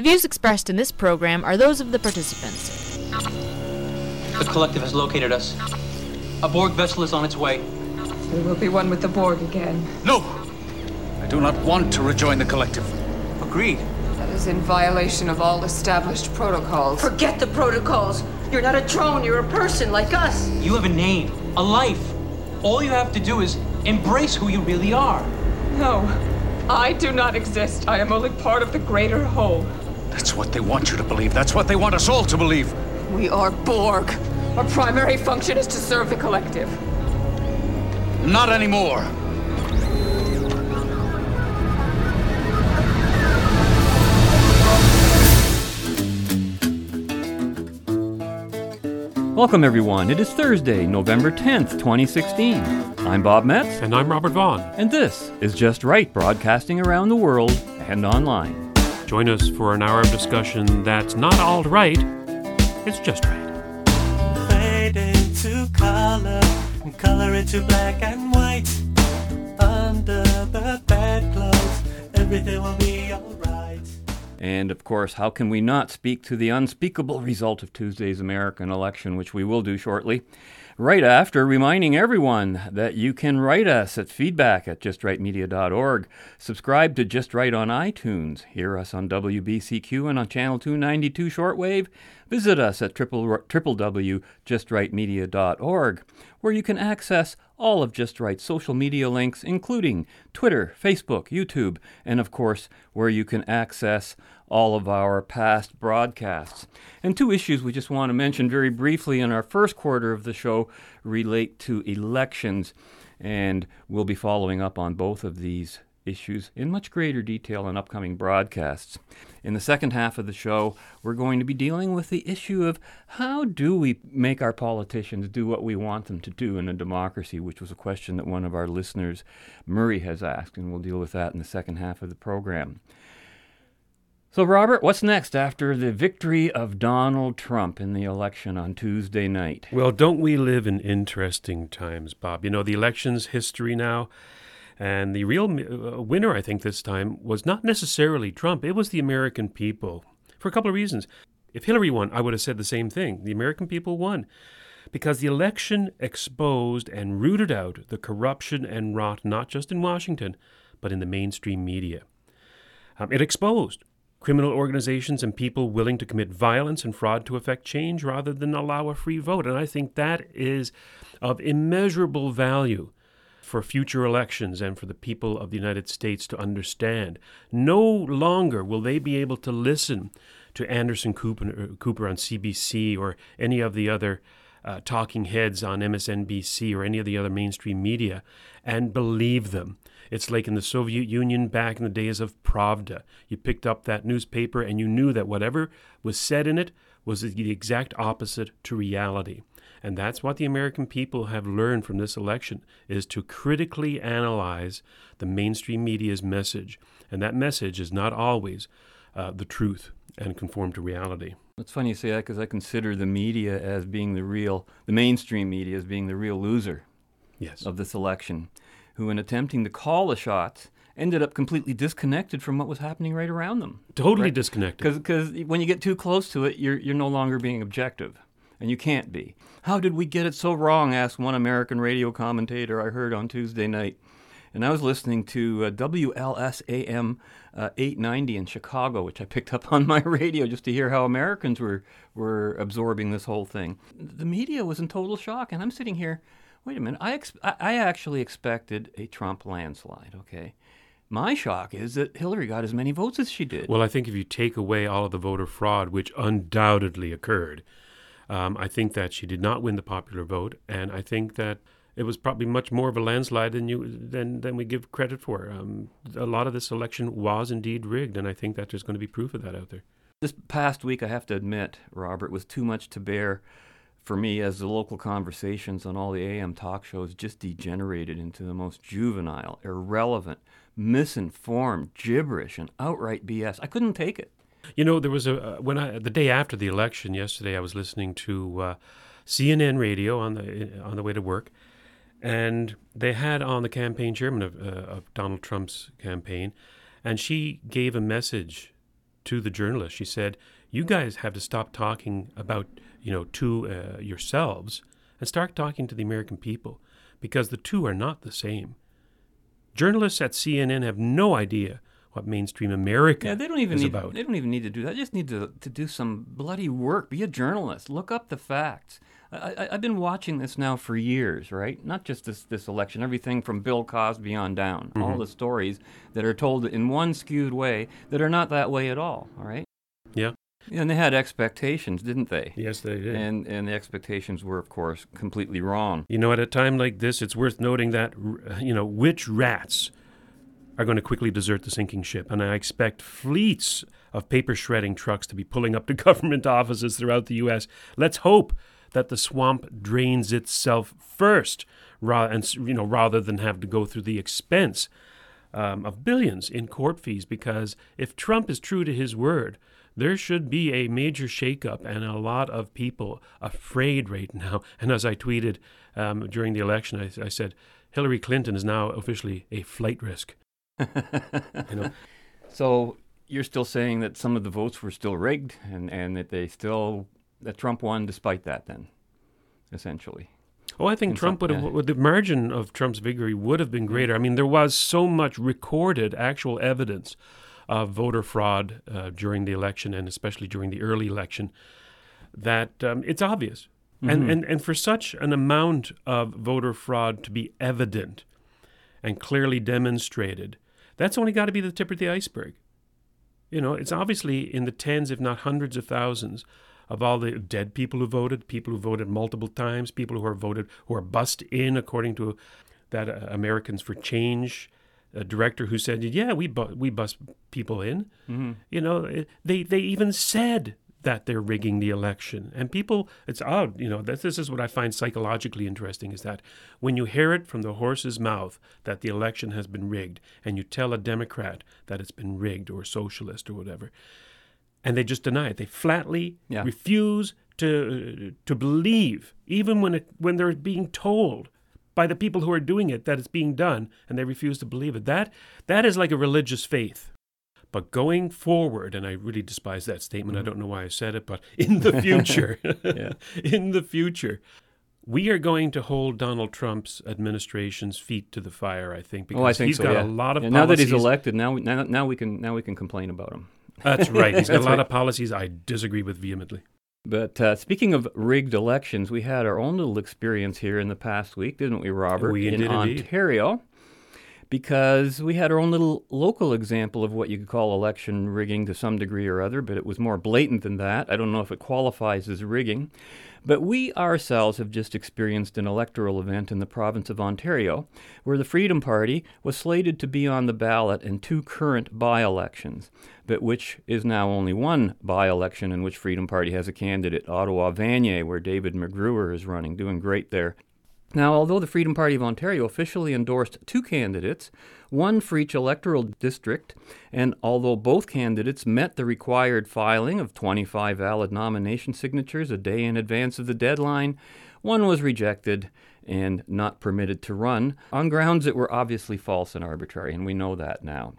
The views expressed in this program are those of the participants. The collective has located us. A Borg vessel is on its way. We will be one with the Borg again. No! I do not want to rejoin the collective. Agreed. That is in violation of all established protocols. Forget the protocols. You're not a drone, you're a person like us. You have a name, a life. All you have to do is embrace who you really are. No, I do not exist. I am only part of the greater whole. That's what they want you to believe. That's what they want us all to believe. We are Borg. Our primary function is to serve the collective. Not anymore. Welcome, everyone. It is Thursday, November 10th, 2016. I'm Bob Metz, And I'm Robert Vaughn. and this is Just Right, broadcasting around the world and online. Join us for an hour of discussion that's not all right, it's just right. fade into color and color into black and white. Under the bedclothes, everything will be alright. And of course, how can we not speak to the unspeakable result of Tuesday's American election, which we will do shortly? Right after reminding everyone that you can write us at feedback at justrightmedia.org, subscribe to Just Right on iTunes, hear us on WBCQ and on Channel 292 shortwave, visit us at www.justrightmedia.org, where you can access all of Just Right's social media links, including Twitter, Facebook, YouTube, and of course, where you can access all of our past broadcasts. And two issues we just want to mention very briefly in our first quarter of the show relate to elections, and we'll be following up on both of these issues in much greater detail in upcoming broadcasts. In the second half of the show, we're going to be dealing with the issue of how do we make our politicians do what we want them to do in a democracy, which was a question that one of our listeners, Murray, has asked, and we'll deal with that in the second half of the program. So, Robert, what's next after the victory of Donald Trump in the election on Tuesday night? Well, don't we live in interesting times, Bob? You know, the election's history now, and the real uh, winner, I think, this time was not necessarily Trump, it was the American people for a couple of reasons. If Hillary won, I would have said the same thing. The American people won. Because the election exposed and rooted out the corruption and rot not just in Washington, but in the mainstream media. Um, it exposed criminal organizations and people willing to commit violence and fraud to effect change rather than allow a free vote. And I think that is of immeasurable value for future elections and for the people of the United States to understand. No longer will they be able to listen to Anderson Cooper, Cooper on CBC or any of the other uh, talking heads on MSNBC or any of the other mainstream media and believe them. It's like in the Soviet Union back in the days of Pravda. You picked up that newspaper and you knew that whatever was said in it was the exact opposite to reality. And that's what the American people have learned from this election is to critically analyze the mainstream media's message. And that message is not always uh, the truth and conform to reality. It's funny you say that because I consider the media as being the real, the mainstream media as being the real loser Yes. of this election, who, in attempting to call the shots, ended up completely disconnected from what was happening right around them. Totally Right. disconnected. Because when you get too close to it, you're, you're no longer being objective. And you can't be. How did we get it so wrong? asked one American radio commentator I heard on Tuesday night. And I was listening to uh, WLSAM uh, 890 in Chicago, which I picked up on my radio just to hear how Americans were, were absorbing this whole thing. The media was in total shock. And I'm sitting here, wait a minute, I, ex- I actually expected a Trump landslide, okay? My shock is that Hillary got as many votes as she did. Well, I think if you take away all of the voter fraud, which undoubtedly occurred, um, I think that she did not win the popular vote, and I think that it was probably much more of a landslide than you than than we give credit for. Um, a lot of this election was indeed rigged, and I think that there's going to be proof of that out there. This past week, I have to admit, Robert, was too much to bear for me as the local conversations on all the AM talk shows just degenerated into the most juvenile, irrelevant, misinformed gibberish and outright BS. I couldn't take it. You know, there was a uh, when I the day after the election yesterday, I was listening to uh, CNN radio on the on the way to work, and they had on the campaign chairman of, uh, of Donald Trump's campaign, and she gave a message to the journalist. She said, "You guys have to stop talking about you know to uh, yourselves and start talking to the American people because the two are not the same." Journalists at CNN have no idea what mainstream America Yeah, they don't even is need. about. They don't even need to do that. They just need to to do some bloody work. Be a journalist. Look up the facts. I, I, I've been watching this now for years, right? Not just this this election. Everything from Bill Cosby on down. All the stories that are told in one skewed way that are not that way at all. All right. And they had expectations, didn't they? Yes, they did. And and the expectations were, of course, completely wrong. You know, at a time like this, it's worth noting that, you know, which rats are going to quickly desert the sinking ship. And I expect fleets of paper shredding trucks to be pulling up to government offices throughout the U.S. Let's hope that the swamp drains itself first, ra- and, you know, rather than have to go through the expense um, of billions in court fees. Because if Trump is true to his word, there should be a major shakeup and a lot of people afraid right now. And as I tweeted um, during the election, I, I said Hillary Clinton is now officially a flight risk. you know, So you're still saying that some of the votes were still rigged, and and that they still that Trump won despite that. Then, essentially. Oh, I think In Trump some- would have, yeah. the margin of Trump's victory would have been greater. I mean, there was so much recorded actual evidence of voter fraud uh, during the election and especially during the early election that um, it's obvious. And, and, and for such an amount of voter fraud to be evident and clearly demonstrated, that's only got to be the tip of the iceberg. You know, it's obviously in the tens, if not hundreds of thousands, of all the dead people who voted, people who voted multiple times, people who are voted who are bussed in, according to that uh, Americans for Change uh, director who said, "Yeah, we bu- we bus people in." You know, it- they they even said that they're rigging the election, and people. It's odd, you know. That this is what I find psychologically interesting is that when you hear it from the horse's mouth that the election has been rigged, and you tell a Democrat that it's been rigged or socialist or whatever, and they just deny it. They flatly Yeah. refuse to to believe, even when it when they're being told by the people who are doing it that it's being done, and they refuse to believe it. That that is like a religious faith. But going forward, and I really despise that statement. I mm-hmm. don't know why I said it, but in the future, in the future, we are going to hold Donald Trump's administration's feet to the fire. I think because oh, I think he's so. got yeah. a lot of Yeah, now that he's elected, now, we- now now we can now we can complain about him. That's right. He's got a lot right. of policies I disagree with vehemently. But uh, speaking of rigged elections, we had our own little experience here in the past week, didn't we, Robert? We in did indeed. Ontario, because we had our own little local example of what you could call election rigging to some degree or other, but it was more blatant than that. I don't know if it qualifies as rigging. But we ourselves have just experienced an electoral event in the province of Ontario where the Freedom Party was slated to be on the ballot in two current by elections, but which is now only one by election in which Freedom Party has a candidate, Ottawa Vanier, where David McGruer is running, doing great there. Now, although the Freedom Party of Ontario officially endorsed two candidates, one for each electoral district, and although both candidates met the required filing of 25 valid nomination signatures a day in advance of the deadline, one was rejected and not permitted to run on grounds that were obviously false and arbitrary, and we know that now.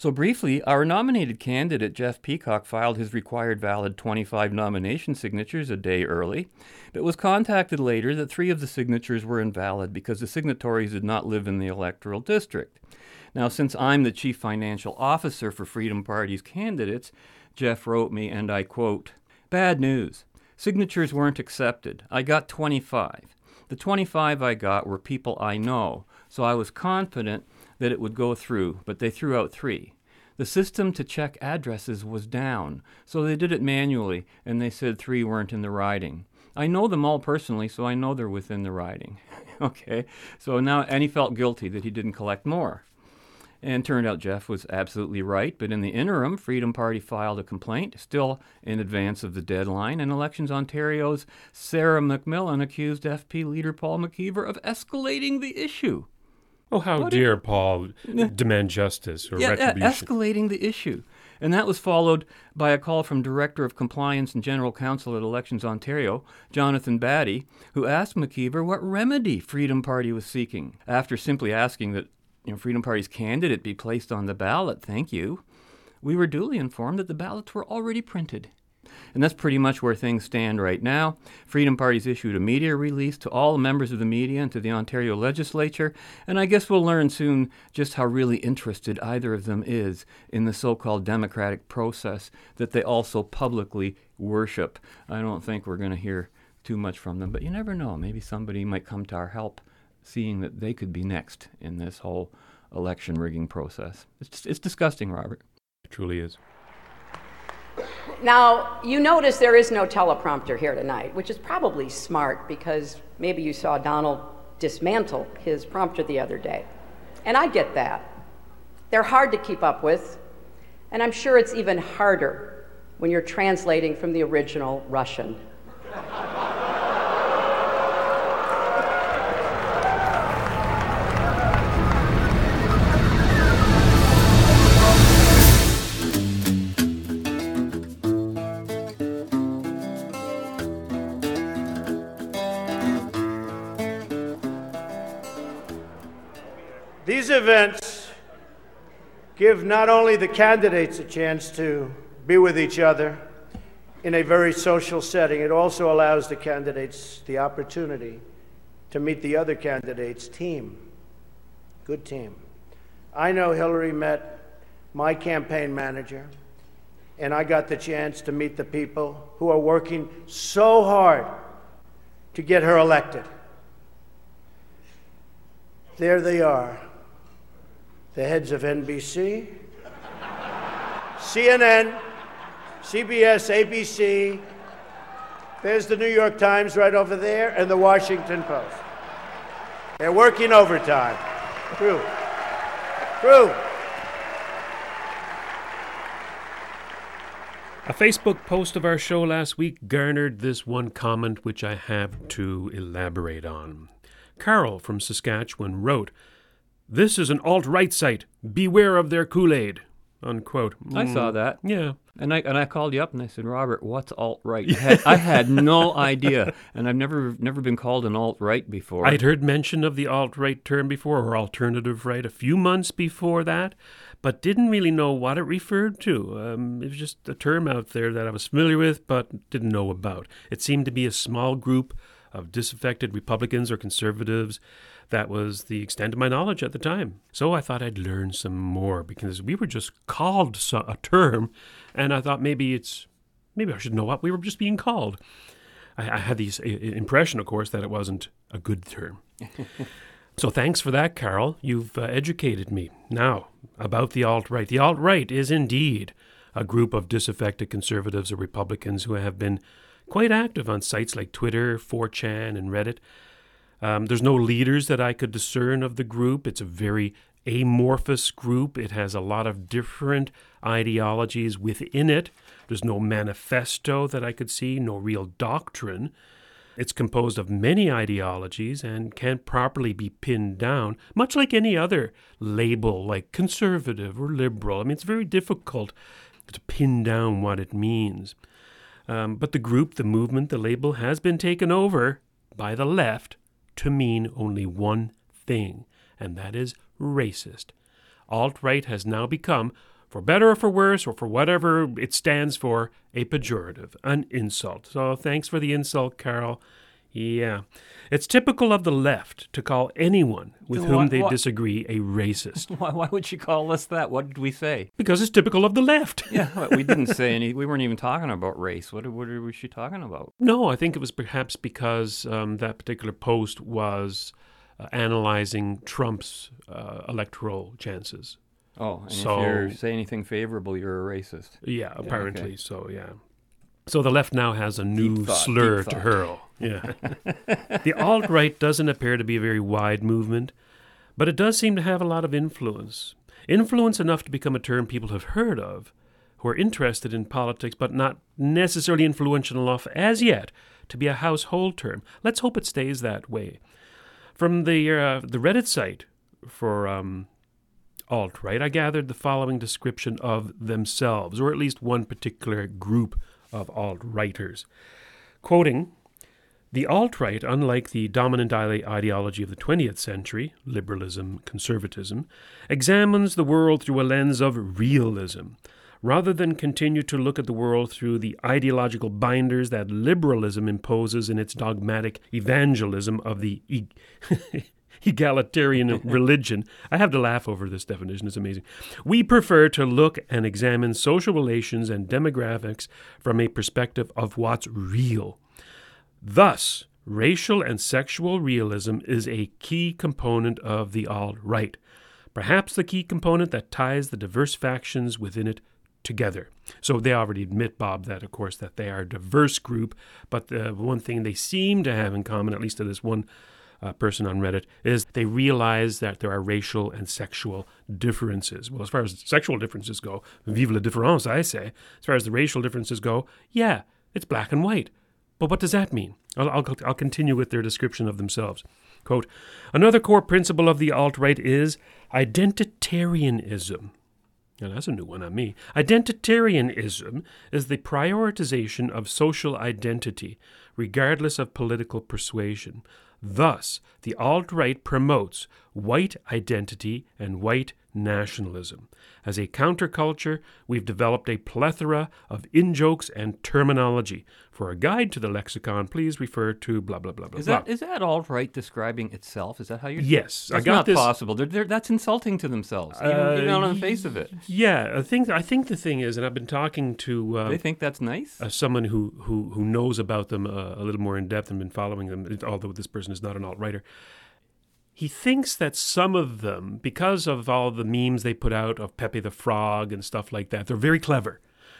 So, briefly, our nominated candidate, Jeff Peacock, filed his required valid 25 nomination signatures a day early, but was contacted later that three of the signatures were invalid because the signatories did not live in the electoral district. Now, since I'm the chief financial officer for Freedom Party's candidates, Jeff wrote me, and I quote, Bad news. Signatures weren't accepted. I got 25. The 25 I got were people I know, so I was confident that it would go through, but they threw out three. The system to check addresses was down, so they did it manually, and they said three weren't in the riding. I know them all personally, so I know they're within the riding. okay, so now, and he felt guilty that he didn't collect more. And turned out Jeff was absolutely right. But in the interim, Freedom Party filed a complaint, still in advance of the deadline, and Elections Ontario's Sarah McMillan accused FP leader Paul McKeever of escalating the issue. Oh, how What dare Paul demand justice or Yeah, yeah, retribution? escalating the issue. And that was followed by a call from Director of Compliance and General Counsel at Elections Ontario, Jonathan Batty, who asked McKeever what remedy Freedom Party was seeking. After simply asking that you know, Freedom Party's candidate be placed on the ballot, thank you. we were duly informed that the ballots were already printed. And that's pretty much where things stand right now. Freedom Party's issued a media release to all members of the media and to the Ontario legislature, and I guess we'll learn soon just how really interested either of them is in the so called democratic process that they also publicly worship. I don't think we're going to hear too much from them, but you never know. Maybe somebody might come to our help, seeing that they could be next in this whole election rigging process. It's, it's disgusting, Robert. It truly is. Now, you notice there is no teleprompter here tonight, which is probably smart because maybe you saw Donald dismantle his prompter the other day. And I get that. They're hard to keep up with, and I'm sure it's even harder when you're translating from the original Russian. Events give not only the candidates a chance to be with each other in a very social setting, it also allows the candidates the opportunity to meet the other candidates' team. Good team. I know Hillary met my campaign manager, and I got the chance to meet the people who are working so hard to get her elected. There they are the heads of NBC, CNN, CBS, ABC. There's the New York Times right over there, and the Washington Post. They're working overtime. True. True. A Facebook post of our show last week garnered this one comment which I have to elaborate on. Carol from Saskatchewan wrote, This is an alt right site. Beware of their Kool Aid. Unquote. I saw that. Yeah. And I and I called you up and I said, Robert, what's alt right? I, had- I had no idea, and I've never never been called an alt right before. I'd heard mention of the alt right term before, or alternative right, a few months before that, but didn't really know what it referred to. Um, it was just a term out there that I was familiar with, but didn't know about. It seemed to be a small group of disaffected Republicans or conservatives. That was the extent of my knowledge at the time. So I thought I'd learn some more because we were just called a term, and I thought maybe it's maybe I should know what we were just being called. I, I had this impression, of course, that it wasn't a good term. so thanks for that, Carol. You've uh, educated me. Now, about the alt right. The alt right is indeed a group of disaffected conservatives or Republicans who have been quite active on sites like Twitter, 4chan, and Reddit. Um, there's no leaders that I could discern of the group. It's a very amorphous group. It has a lot of different ideologies within it. There's no manifesto that I could see, no real doctrine. It's composed of many ideologies and can't properly be pinned down, much like any other label like conservative or liberal. I mean, it's very difficult to pin down what it means. Um, but the group, the movement, the label has been taken over by the left to mean only one thing, and that is racist. Alt right has now become, for better or for worse, or for whatever it stands for, a pejorative, an insult. So thanks for the insult, Carol. Yeah. It's typical of the left to call anyone with whom what- they what- disagree a racist. why, why would she call us that? What did we say? because it's typical of the left. Yeah, but we didn't say any. We weren't even talking about race. What what was she talking about? No, I think it was perhaps because um, that particular post was uh, analyzing Trump's uh, electoral chances. Oh, and So- if you say anything favorable, you're a racist. Yeah, apparently okay. so. Yeah. So the left now has a new thought, slur to hurl. Yeah. the alt right doesn't appear to be a very wide movement, but it does seem to have a lot of influence. Influence enough to become a term people have heard of, who are interested in politics, but not necessarily influential enough as yet to be a household term. Let's hope it stays that way. From the uh, the Reddit site for um, alt right, I gathered the following description of themselves, or at least one particular group of alt righters. Quoting, the alt right, unlike the dominant ideology of the 20th century, liberalism, conservatism, examines the world through a lens of realism. rather than continue to look at the world through the ideological binders that liberalism imposes in its dogmatic evangelism of the e- egalitarian religion. I have to laugh over this definition, it's amazing. We prefer to look and examine social relations and demographics from a perspective of what's real. Thus, racial and sexual realism is a key component of the alt right, perhaps the key component that ties the diverse factions within it together. So they already admit, Bob, that of course that they are a diverse group, but the one thing they seem to have in common, at least to this one uh, person on Reddit, is they realize that there are racial and sexual differences. Well, as far as sexual differences go, vive la différence, I say. As far as the racial differences go, yeah, it's black and white. But what does that mean? I'll, I'll, I'll continue with their description of themselves. Quote, Another core principle of the alt right is identitarianism. Now, that's a new one on me. Identitarianism is the prioritization of social identity, regardless of political persuasion. Thus, the alt right promotes white identity and white nationalism. As a counterculture, we've developed a plethora of in jokes and terminology. For a guide to the lexicon, please refer to blah blah blah blah Is blah. that is that all right describing itself? Is that how you? Yes, I got not this- possible. They're, they're, that's insulting to themselves, even, Uh, even on the face of it. Yeah, I think I think the thing is, and I've been talking to uh, They think that's nice. uh, someone who, who who knows about them uh, a little more in depth and been following them, although this person is not an alt righter. He thinks that some of them, because of all the memes they put out of Pepe the Frog and stuff like that, they're very clever.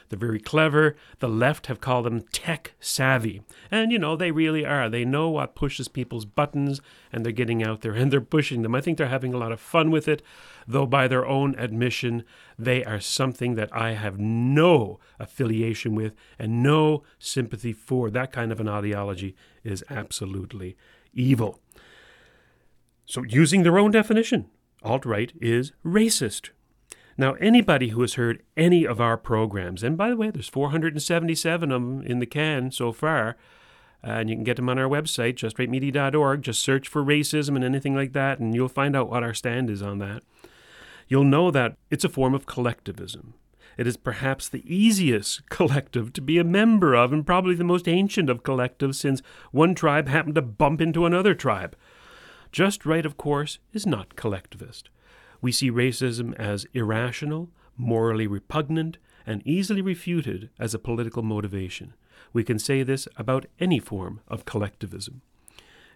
They're very clever. The left have called them tech savvy. And, you know, they really are. They know what pushes people's buttons, and they're getting out there and they're pushing them. I think they're having a lot of fun with it, though, by their own admission, they are something that I have no affiliation with and no sympathy for. That kind of an ideology is absolutely evil. So, using their own definition, alt right is racist. Now, anybody who has heard any of our programs, and by the way, there's 477 of them in the can so far, and you can get them on our website, justrightmedia.org. Just search for racism and anything like that, and you'll find out what our stand is on that. You'll know that it's a form of collectivism. It is perhaps the easiest collective to be a member of, and probably the most ancient of collectives, since one tribe happened to bump into another tribe. Just Right, of course, is not collectivist. We see racism as irrational, morally repugnant, and easily refuted as a political motivation. We can say this about any form of collectivism.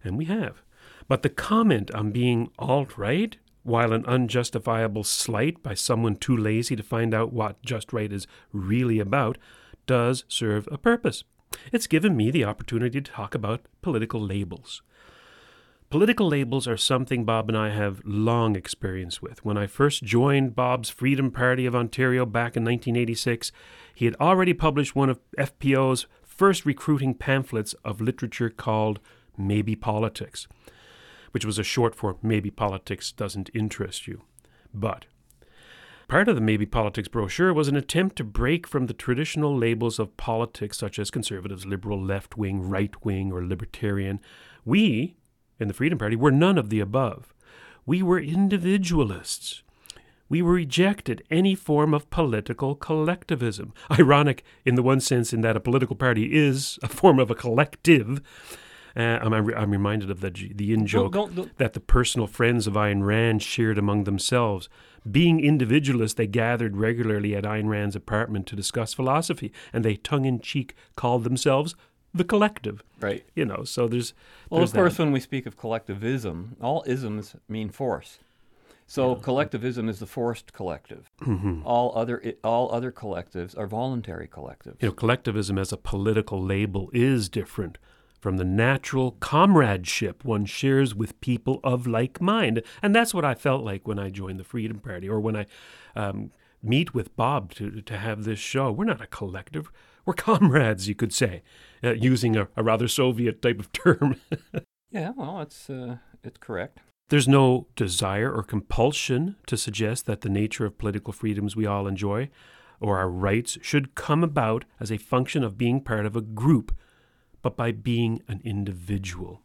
And we have. But the comment on being alt right, while an unjustifiable slight by someone too lazy to find out what just right is really about, does serve a purpose. It's given me the opportunity to talk about political labels. Political labels are something Bob and I have long experience with. When I first joined Bob's Freedom Party of Ontario back in 1986, he had already published one of FPO's first recruiting pamphlets of literature called Maybe Politics, which was a short for Maybe Politics Doesn't Interest You. But Part of the Maybe Politics brochure was an attempt to break from the traditional labels of politics, such as conservatives, liberal, left wing, right wing, or libertarian. We, in the Freedom Party, were none of the above. We were individualists. We rejected any form of political collectivism. Ironic in the one sense, in that a political party is a form of a collective. Uh, I'm, I'm reminded of the, the in joke don't- don't- that the personal friends of Ayn Rand shared among themselves. Being individualists, they gathered regularly at Ayn Rand's apartment to discuss philosophy, and they tongue in cheek called themselves the collective. Right. You know, so there's. Well, there's of course, that. when we speak of collectivism, all isms mean force. So collectivism is the forced collective. Mhm. All other all other collectives are voluntary collectives. You know, collectivism as a political label is different from the natural comradeship one shares with people of like mind. And that's what I felt like when I joined the Freedom Party or when I um, meet with Bob to, to have this show. We're not a collective, we're comrades, you could say, uh, using a, a rather Soviet type of term. Yeah, well, it's uh, it's correct. There's no desire or compulsion to suggest that the nature of political freedoms we all enjoy or our rights should come about as a function of being part of a group, but by being an individual.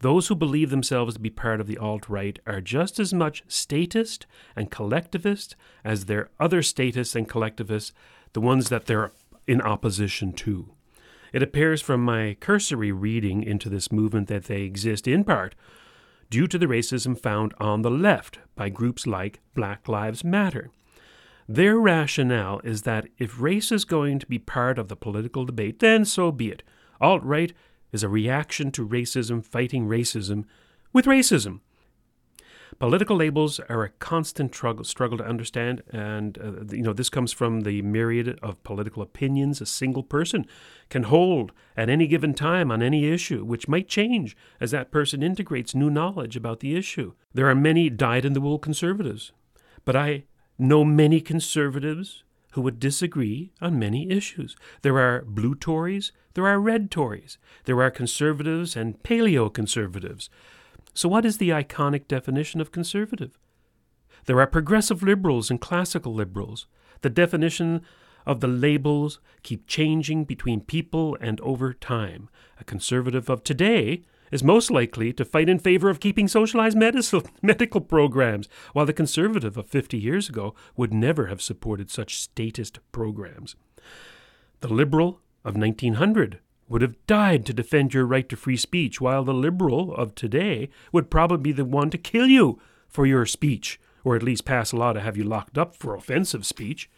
those who believe themselves to be part of the alt right are just as much statist and collectivist as their other statists and collectivists, the ones that they're in opposition to. It appears from my cursory reading into this movement that they exist in part due to the racism found on the left by groups like Black Lives Matter. Their rationale is that if race is going to be part of the political debate, then so be it. Alt right is a reaction to racism fighting racism with racism. Political labels are a constant struggle, struggle to understand, and uh, you know this comes from the myriad of political opinions a single person can hold at any given time on any issue, which might change as that person integrates new knowledge about the issue. There are many dyed-in-the-wool conservatives, but I know many conservatives who would disagree on many issues. There are blue Tories, there are red Tories, there are conservatives and paleo conservatives. So, what is the iconic definition of conservative? There are progressive liberals and classical liberals. The definition of the labels keep changing between people and over time. A conservative of today is most likely to fight in favor of keeping socialized medicine, medical programs, while the conservative of 50 years ago would never have supported such statist programs. The liberal of 1900 would have died to defend your right to free speech, while the liberal of today would probably be the one to kill you for your speech, or at least pass a law to have you locked up for offensive speech.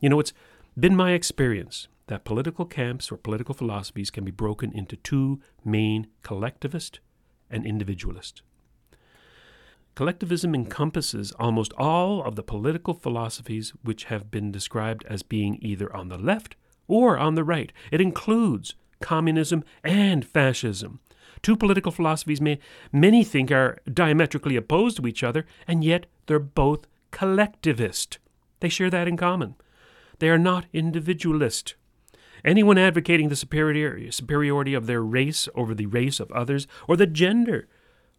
You know, it's been my experience that political camps or political philosophies can be broken into two main collectivist and individualist. Collectivism encompasses almost all of the political philosophies which have been described as being either on the left or on the right. It includes communism and fascism. Two political philosophies may many think are diametrically opposed to each other, and yet they're both collectivist. They share that in common. They are not individualist. Anyone advocating the superiority of their race over the race of others, or the gender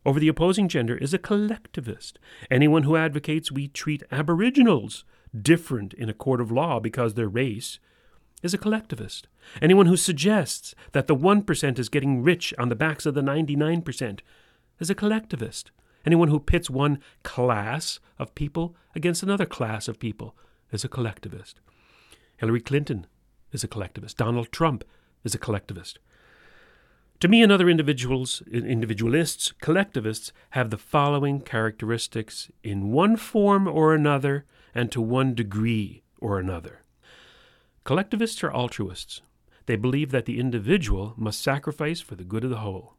over the opposing gender, is a collectivist. Anyone who advocates we treat aboriginals different in a court of law because their race is a collectivist. Anyone who suggests that the 1% is getting rich on the backs of the 99% is a collectivist. Anyone who pits one class of people against another class of people is a collectivist. Hillary Clinton is a collectivist. Donald Trump is a collectivist. To me and other individuals, individualists, collectivists have the following characteristics in one form or another and to one degree or another. Collectivists are altruists. They believe that the individual must sacrifice for the good of the whole.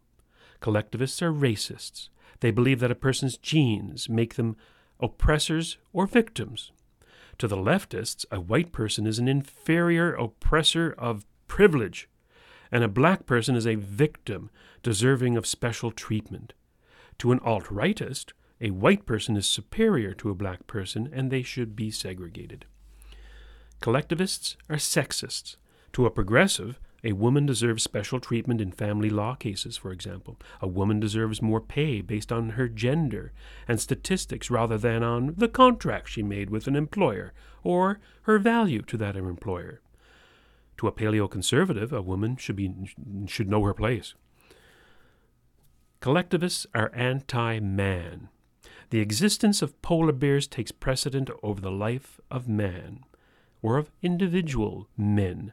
Collectivists are racists. They believe that a person's genes make them oppressors or victims. To the leftists, a white person is an inferior oppressor of privilege, and a black person is a victim deserving of special treatment. To an alt rightist, a white person is superior to a black person and they should be segregated. Collectivists are sexists. To a progressive, a woman deserves special treatment in family law cases, for example. A woman deserves more pay based on her gender and statistics rather than on the contract she made with an employer or her value to that employer. To a paleoconservative, a woman should, be, should know her place. Collectivists are anti man. The existence of polar bears takes precedent over the life of man or of individual men.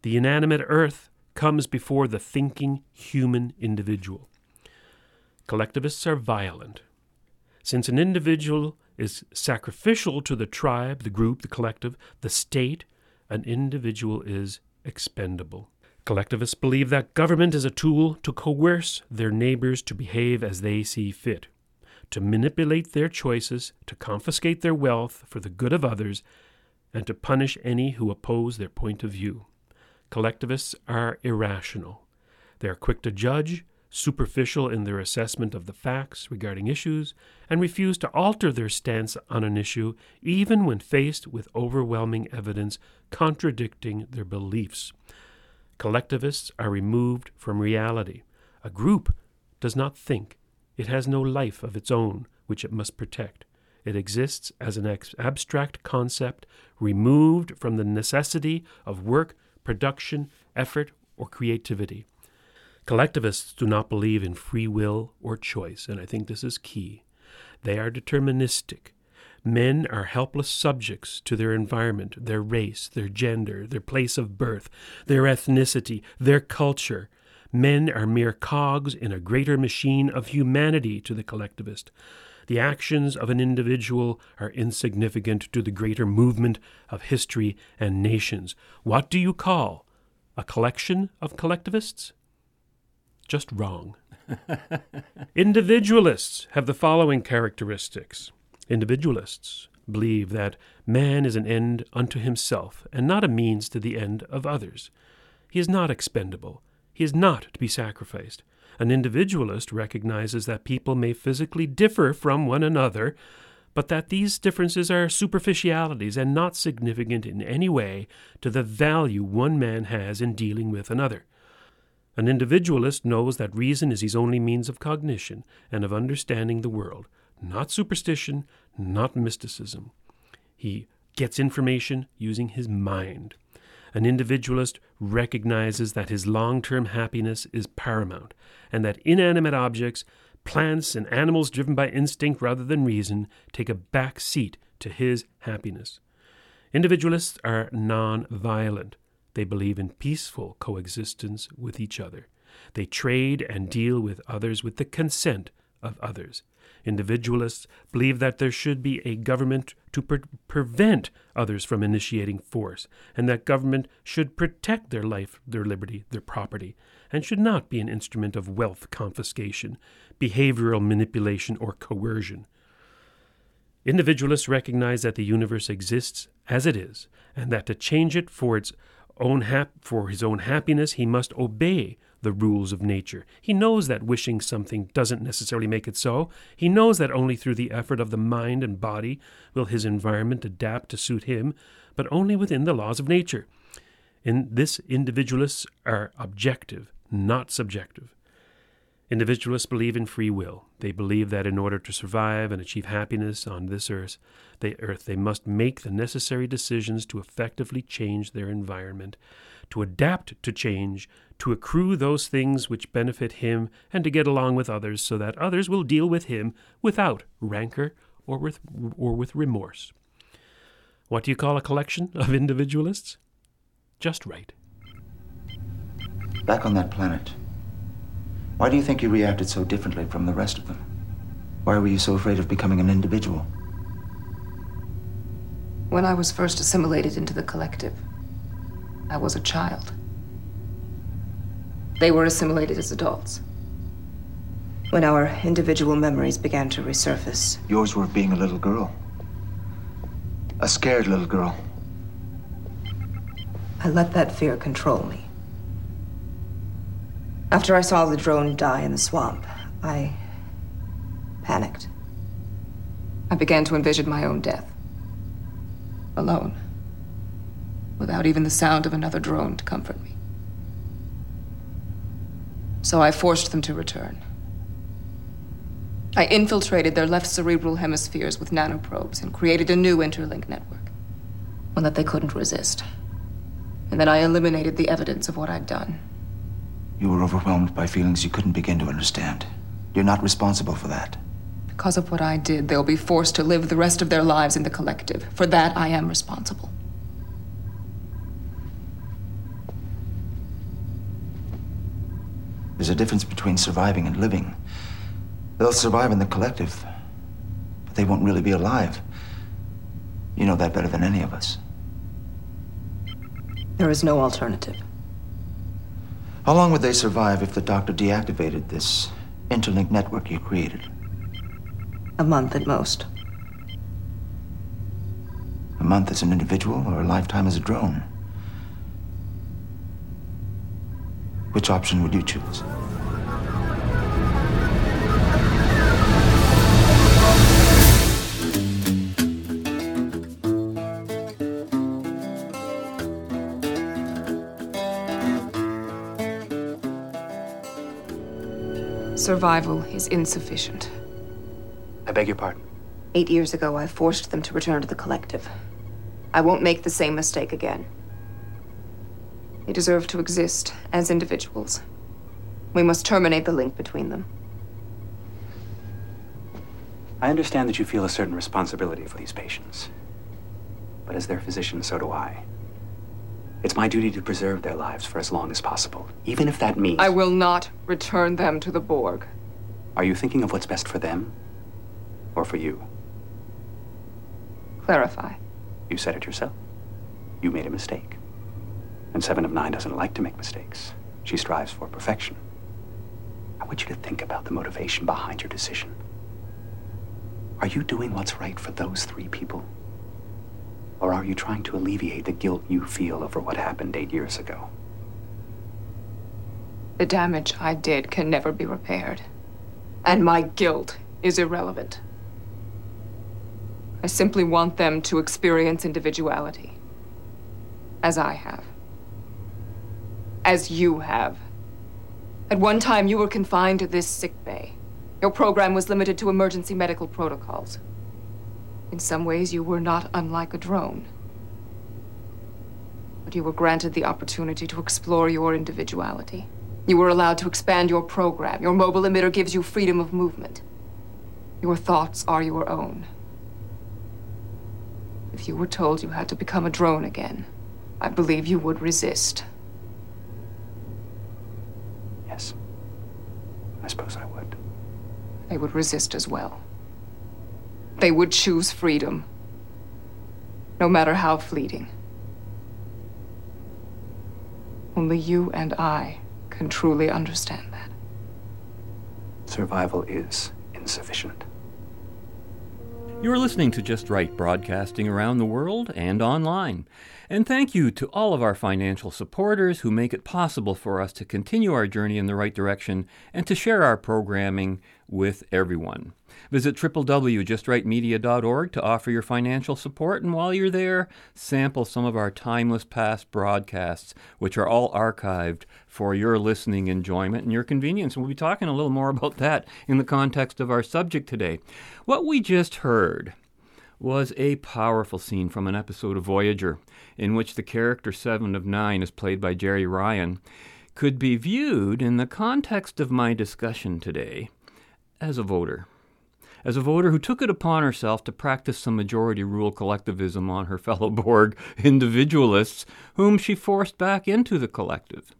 The inanimate earth comes before the thinking human individual. Collectivists are violent. Since an individual is sacrificial to the tribe, the group, the collective, the state, an individual is expendable. Collectivists believe that government is a tool to coerce their neighbors to behave as they see fit, to manipulate their choices, to confiscate their wealth for the good of others, and to punish any who oppose their point of view. Collectivists are irrational. They are quick to judge, superficial in their assessment of the facts regarding issues, and refuse to alter their stance on an issue even when faced with overwhelming evidence contradicting their beliefs. Collectivists are removed from reality. A group does not think, it has no life of its own which it must protect. It exists as an abstract concept removed from the necessity of work, production, effort, or creativity. Collectivists do not believe in free will or choice, and I think this is key. They are deterministic. Men are helpless subjects to their environment, their race, their gender, their place of birth, their ethnicity, their culture. Men are mere cogs in a greater machine of humanity to the collectivist. The actions of an individual are insignificant to the greater movement of history and nations. What do you call a collection of collectivists? Just wrong. Individualists have the following characteristics. Individualists believe that man is an end unto himself and not a means to the end of others. He is not expendable. He is not to be sacrificed. An individualist recognizes that people may physically differ from one another, but that these differences are superficialities and not significant in any way to the value one man has in dealing with another. An individualist knows that reason is his only means of cognition and of understanding the world, not superstition, not mysticism. He gets information using his mind. An individualist recognizes that his long term happiness is paramount, and that inanimate objects, plants, and animals driven by instinct rather than reason take a back seat to his happiness. Individualists are non violent. They believe in peaceful coexistence with each other. They trade and deal with others with the consent of others. Individualists believe that there should be a government to pre- prevent others from initiating force, and that government should protect their life, their liberty, their property, and should not be an instrument of wealth confiscation, behavioral manipulation, or coercion. Individualists recognize that the universe exists as it is, and that to change it for its own hap- for his own happiness, he must obey the rules of nature. He knows that wishing something doesn't necessarily make it so. He knows that only through the effort of the mind and body will his environment adapt to suit him, but only within the laws of nature. In this, individualists are objective, not subjective. Individualists believe in free will. They believe that in order to survive and achieve happiness on this earth, they, earth, they must make the necessary decisions to effectively change their environment, to adapt to change, to accrue those things which benefit him, and to get along with others so that others will deal with him without rancor or with, or with remorse. What do you call a collection of individualists? Just right. Back on that planet, why do you think you reacted so differently from the rest of them? Why were you so afraid of becoming an individual? When I was first assimilated into the collective, I was a child. They were assimilated as adults. When our individual memories began to resurface, Yours were of being a little girl. A scared little girl. I let that fear control me. After I saw the drone die in the swamp, I panicked. I began to envision my own death. Alone. Without even the sound of another drone to comfort me. So I forced them to return. I infiltrated their left cerebral hemispheres with nanoprobes and created a new interlink network. One that they couldn't resist. And then I eliminated the evidence of what I'd done. You were overwhelmed by feelings you couldn't begin to understand. You're not responsible for that. Because of what I did, they'll be forced to live the rest of their lives in the collective. For that, I am responsible. There's a difference between surviving and living. They'll survive in the collective, but they won't really be alive. You know that better than any of us. there is no alternative. How long would they survive if the doctor deactivated this interlink network you created? A month at most. A month as an individual or a lifetime as a drone? Which option would you choose? Survival is insufficient. I beg your pardon. Eight years ago, I forced them to return to the collective. I won't make the same mistake again. They deserve to exist as individuals. We must terminate the link between them. I understand that you feel a certain responsibility for these patients. But as their physician, so do I. It's my duty to preserve their lives for as long as possible, even if that means. I will not return them to the Borg. Are you thinking of what's best for them? Or for you? Clarify. You said it yourself. You made a mistake. And Seven of Nine doesn't like to make mistakes. She strives for perfection. I want you to think about the motivation behind your decision. Are you doing what's right for those three people? Or are you trying to alleviate the guilt you feel over what happened eight years ago? The damage I did can never be repaired. And my guilt is irrelevant. I simply want them to experience individuality. As I have. As you have. At one time, you were confined to this sick bay. Your program was limited to emergency medical protocols. In some ways, you were not unlike a drone. But you were granted the opportunity to explore your individuality. You were allowed to expand your program. Your mobile emitter gives you freedom of movement. Your thoughts are your own. If you were told you had to become a drone again, I believe you would resist. Yes. I suppose I would. They would resist as well. They would choose freedom, no matter how fleeting. Only you and I can truly understand that. Survival is insufficient. You are listening to Just Right, broadcasting around the world and online. And thank you to all of our financial supporters who make it possible for us to continue our journey in the right direction and to share our programming with everyone. Visit www.justrightmedia.org to offer your financial support, and while you're there, sample some of our timeless past broadcasts, which are all archived for your listening enjoyment and your convenience. And we'll be talking a little more about that in the context of our subject today. What we just heard was a powerful scene from an episode of Voyager, in which the character Seven of Nine is played by Jeri Ryan, could be viewed in the context of my discussion today as a voter. As a voter who took it upon herself to practice some majority rule collectivism on her fellow Borg individualists, whom she forced back into the collective.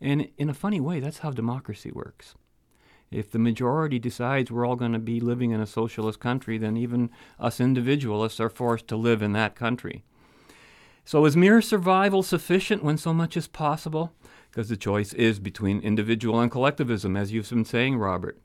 And in a funny way, that's how democracy works. If the majority decides we're all going to be living in a socialist country, then even us individualists are forced to live in that country. So is mere survival sufficient when so much is possible? Because the choice is between individual and collectivism, as you've been saying, Robert.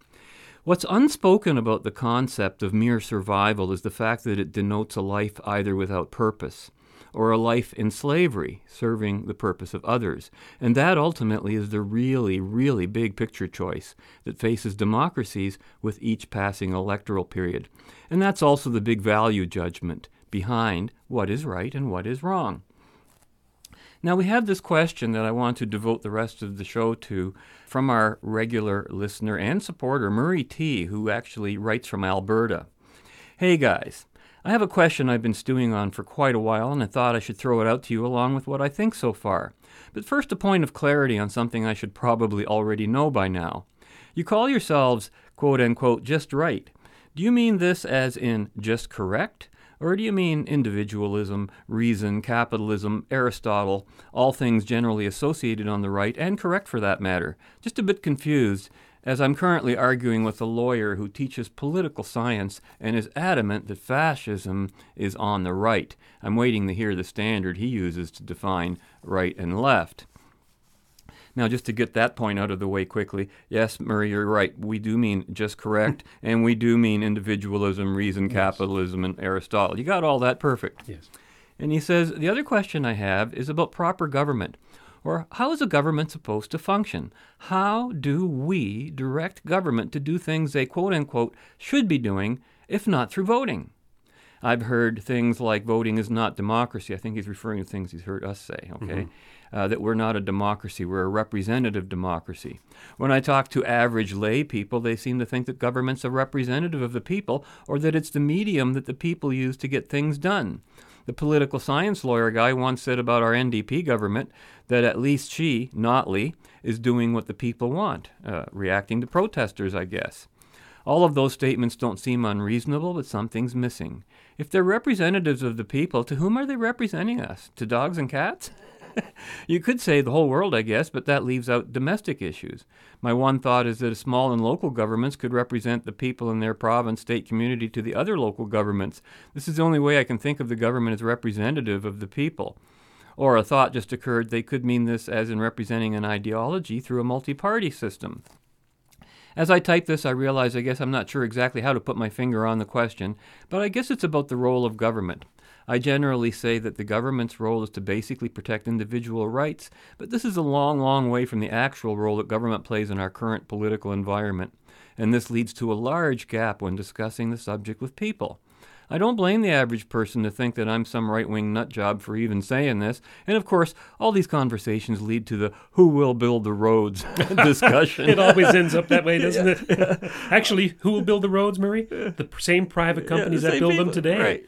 What's unspoken about the concept of mere survival is the fact that it denotes a life either without purpose or a life in slavery, serving the purpose of others. And that ultimately is the really, really big picture choice that faces democracies with each passing electoral period. And that's also the big value judgment behind what is right and what is wrong. Now, we have this question that I want to devote the rest of the show to from our regular listener and supporter, Murray T., who actually writes from Alberta. Hey, guys. I have a question I've been stewing on for quite a while, and I thought I should throw it out to you along with what I think so far. But first, a point of clarity on something I should probably already know by now. You call yourselves, quote unquote, just right. Do you mean this as in just correct? Or do you mean individualism, reason, capitalism, Aristotle, all things generally associated on the right, and correct for that matter? Just a bit confused, as I'm currently arguing with a lawyer who teaches political science and is adamant that fascism is on the right. I'm waiting to hear the standard he uses to define right and left. Now, just to get that point out of the way quickly, yes, Murray, you're right. We do mean just correct, and we do mean individualism, reason, yes. capitalism, and Aristotle. You got all that perfect. Yes. And he says the other question I have is about proper government. Or how is a government supposed to function? How do we direct government to do things they quote unquote should be doing, if not through voting? I've heard things like voting is not democracy. I think he's referring to things he's heard us say, okay? Mm-hmm. Uh, that we're not a democracy, we're a representative democracy. When I talk to average lay people, they seem to think that government's a representative of the people or that it's the medium that the people use to get things done. The political science lawyer guy once said about our NDP government that at least she, Notley, is doing what the people want, uh, reacting to protesters, I guess. All of those statements don't seem unreasonable, but something's missing. If they're representatives of the people, to whom are they representing us? To dogs and cats? you could say the whole world, I guess, but that leaves out domestic issues. My one thought is that small and local governments could represent the people in their province, state, community to the other local governments. This is the only way I can think of the government as representative of the people. Or a thought just occurred they could mean this as in representing an ideology through a multi party system. As I type this, I realize I guess I'm not sure exactly how to put my finger on the question, but I guess it's about the role of government. I generally say that the government's role is to basically protect individual rights, but this is a long, long way from the actual role that government plays in our current political environment, and this leads to a large gap when discussing the subject with people. I don't blame the average person to think that I'm some right wing nut job for even saying this. And of course, all these conversations lead to the who will build the roads discussion. it always ends up that way, doesn't yeah. it? Actually, who will build the roads, Murray? The same private companies yeah, the that build people. them today. Right.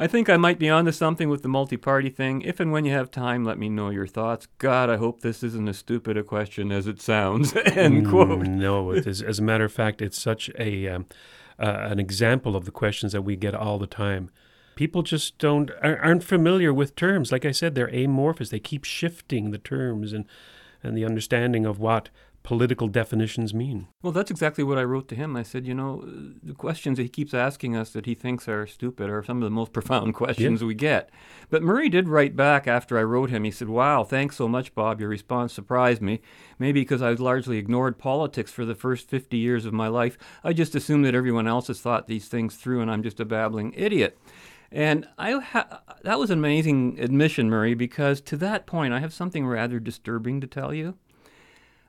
I think I might be onto something with the multi party thing. If and when you have time, let me know your thoughts. God, I hope this isn't as stupid a question as it sounds. End mm, quote. No, it is, as a matter of fact, it's such a. Um, uh, an example of the questions that we get all the time. People just don't aren't familiar with terms. Like I said, they're amorphous. They keep shifting the terms and and the understanding of what political definitions mean. Well, that's exactly what I wrote to him. I said, you know, the questions that he keeps asking us that he thinks are stupid are some of the most profound questions yeah. we get. But Murray did write back after I wrote him. He said, wow, thanks so much, Bob. Your response surprised me. Maybe because I largely ignored politics for the first 50 years of my life. I just assumed that everyone else has thought these things through and I'm just a babbling idiot. And I ha- that was an amazing admission, Murray, because to that point, I have something rather disturbing to tell you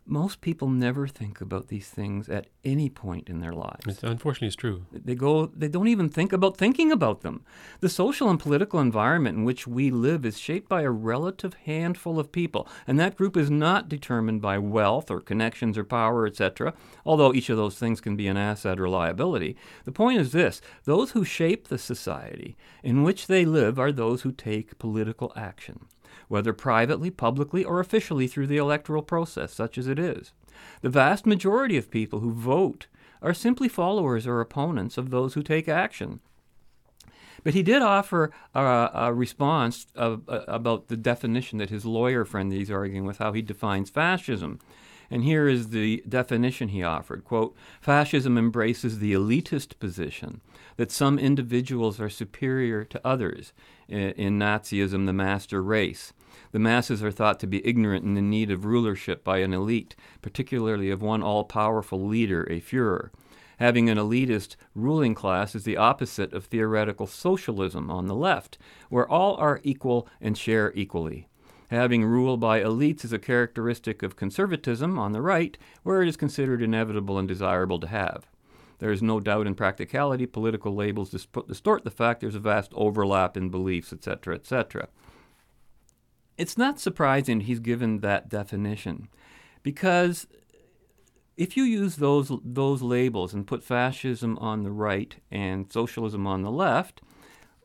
most people never think about these things at any point in their lives. It's, unfortunately, it's true. They go. They don't even think about thinking about them. The social and political environment in which we live is shaped by a relative handful of people, and that group is not determined by wealth or connections or power, etc. Although each of those things can be an asset or liability. The point is this: those who shape the society in which they live are those who take political action whether privately, publicly, or officially through the electoral process, such as it is. The vast majority of people who vote are simply followers or opponents of those who take action. But he did offer a, a response of, about the definition that his lawyer friend that he's arguing with, how he defines fascism. And here is the definition he offered quote, Fascism embraces the elitist position that some individuals are superior to others, in, in Nazism, the master race. The masses are thought to be ignorant and in need of rulership by an elite, particularly of one all powerful leader, a Fuhrer. Having an elitist ruling class is the opposite of theoretical socialism on the left, where all are equal and share equally. Having rule by elites is a characteristic of conservatism on the right, where it is considered inevitable and desirable to have. There is no doubt in practicality political labels distort the fact there's a vast overlap in beliefs, etc., etc. It's not surprising he's given that definition because if you use those those labels and put fascism on the right and socialism on the left,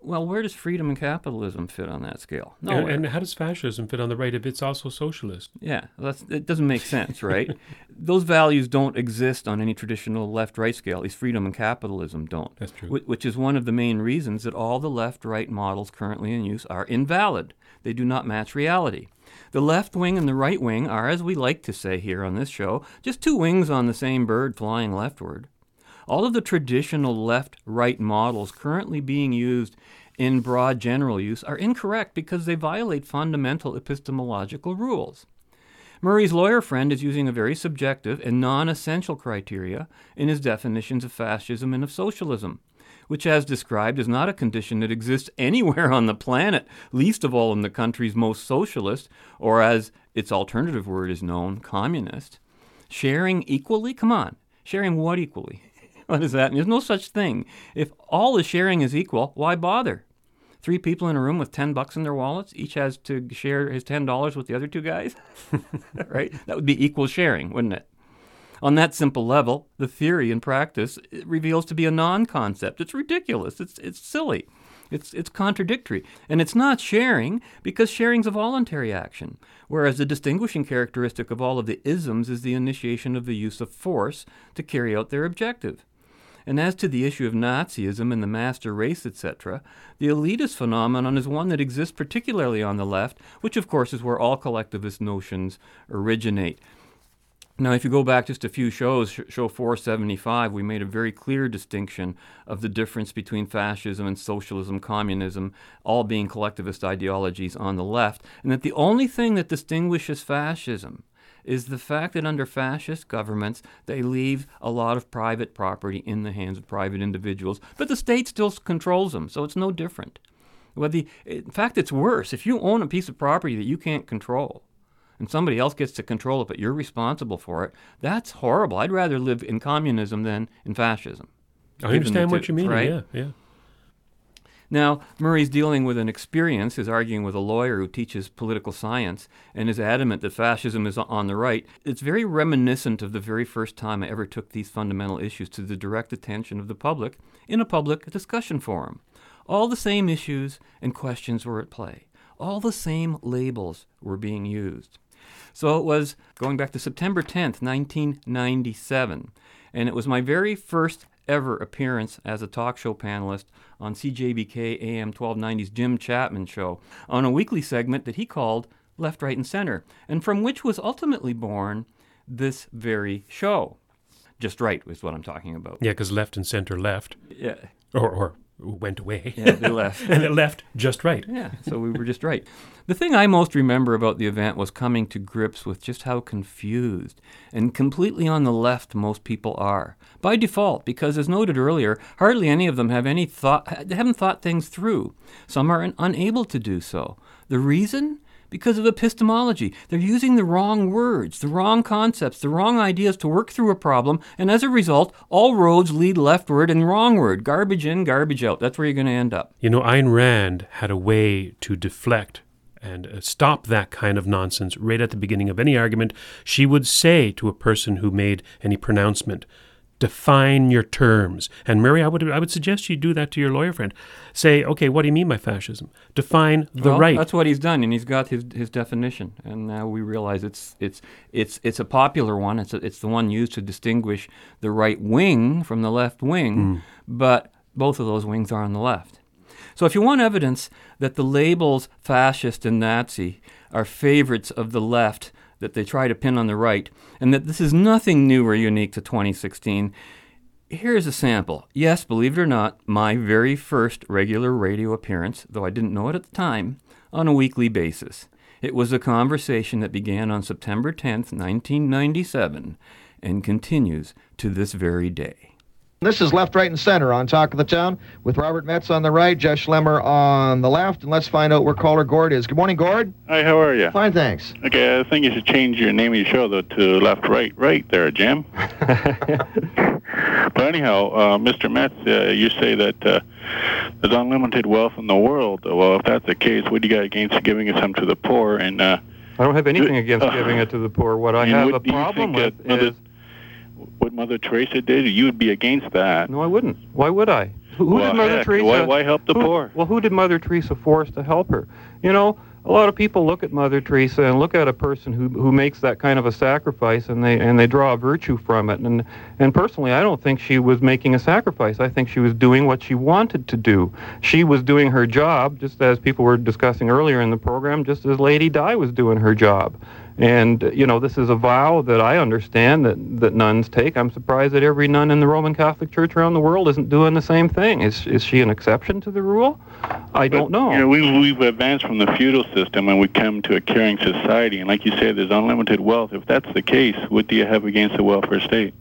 well, where does freedom and capitalism fit on that scale? No. And, and, how does fascism fit on the right if it's also socialist? Yeah, it doesn't make sense, right? Those values don't exist on any traditional left-right scale. At least freedom and capitalism don't. That's true. Which is one of the main reasons that all the left-right models currently in use are invalid. They do not match reality. The left wing and the right wing are, as we like to say here on this show, just two wings on the same bird flying leftward. All of the traditional left right models currently being used in broad general use are incorrect because they violate fundamental epistemological rules. Murray's lawyer friend is using a very subjective and non essential criteria in his definitions of fascism and of socialism, which, as described, is not a condition that exists anywhere on the planet, least of all in the country's most socialist, or as its alternative word is known, communist. Sharing equally? Come on. Sharing what equally? what is that? And there's no such thing. If all the sharing is equal, why bother? Three people in a room with 10 bucks in their wallets, each has to share his $10 with the other two guys, right? That would be equal sharing, wouldn't it? On that simple level, the theory in practice reveals to be a non concept. It's ridiculous. It's, it's silly. It's, it's contradictory. And it's not sharing because sharing's a voluntary action, whereas the distinguishing characteristic of all of the isms is the initiation of the use of force to carry out their objective. And as to the issue of Nazism and the master race, etc., the elitist phenomenon is one that exists particularly on the left, which of course is where all collectivist notions originate. Now, if you go back just a few shows, show 475, we made a very clear distinction of the difference between fascism and socialism, communism, all being collectivist ideologies on the left, and that the only thing that distinguishes fascism is the fact that under fascist governments, they leave a lot of private property in the hands of private individuals, but the state still controls them, so it's no different. Well, the, in fact, it's worse. If you own a piece of property that you can't control, and somebody else gets to control it, but you're responsible for it, that's horrible. I'd rather live in communism than in fascism. I understand what you mean. Right? Yeah, yeah. Now, Murray's dealing with an experience, is arguing with a lawyer who teaches political science and is adamant that fascism is on the right. It's very reminiscent of the very first time I ever took these fundamental issues to the direct attention of the public in a public discussion forum. All the same issues and questions were at play. All the same labels were being used. So it was going back to September 10th, 1997, and it was my very first ever appearance as a talk show panelist on CJBK AM 1290's Jim Chapman show on a weekly segment that he called Left, Right, and Center, and from which was ultimately born this very show. Just right is what I'm talking about. Yeah, because left and center left. Yeah. Or, or went away. Yeah, they left. and it left just right. Yeah, so we were just right. The thing I most remember about the event was coming to grips with just how confused and completely on the left most people are. By default, because as noted earlier, hardly any of them have any thought they haven't thought things through. Some are unable to do so. The reason? Because of epistemology. They're using the wrong words, the wrong concepts, the wrong ideas to work through a problem, and as a result, all roads lead leftward and wrongward. Garbage in, garbage out. That's where you're going to end up. You know, Ayn Rand had a way to deflect and uh, stop that kind of nonsense right at the beginning of any argument. She would say to a person who made any pronouncement, define your terms. And Murray, I would I would suggest you do that to your lawyer friend. Say, okay, what do you mean by fascism? Define the well, right. That's what he's done, and he's got his, his definition. And now we realize it's it's it's it's a popular one. It's a, it's the one used to distinguish the right wing from the left wing, Mm. but both of those wings are on the left. So if you want evidence that the labels fascist and Nazi are favorites of the left that they try to pin on the right, and that this is nothing new or unique to 2016, here's a sample. Yes, believe it or not, my very first regular radio appearance, though I didn't know it at the time, on a weekly basis. It was a conversation that began on September 10th, 1997, and continues to this very day. This is Left, Right, and Center on Talk of the Town with Robert Metz on the right, Jeff Schlemmer on the left, and let's find out where caller Gord is. Good morning, Gord. Hi, how are you? Fine, thanks. Okay, I think you should change your name of your show though to Left, Right, Right there, Jim. but anyhow, uh, Mr. Metz, uh, you say that uh, there's unlimited wealth in the world. Well, if that's the case, what do you got against giving some to the poor? And uh, I don't have anything against giving it to the poor. What I have what a problem with Mother, is what Mother Teresa did. You would be against that. No, I wouldn't. Why would I? Who, who Well, did Mother heck, Teresa? why- why help the who- poor? Well, who did Mother Teresa force to help her? You know, a lot of people look at Mother Teresa and look at a person who who makes that kind of a sacrifice, and they and they draw a virtue from it. And and personally, I don't think she was making a sacrifice. I think she was doing what she wanted to do. She was doing her job, just as people were discussing earlier in the program, just as Lady Di was doing her job. And uh, you know, this is a vow that I understand that that nuns take. I'm surprised that every nun in the Roman Catholic Church around the world isn't doing the same thing. Is is she an exception to the rule? I don't know. You know, we, we've advanced from the feudal system and we come to a caring society. And like you said, there's unlimited wealth. If that's the case, what do you have against the welfare state?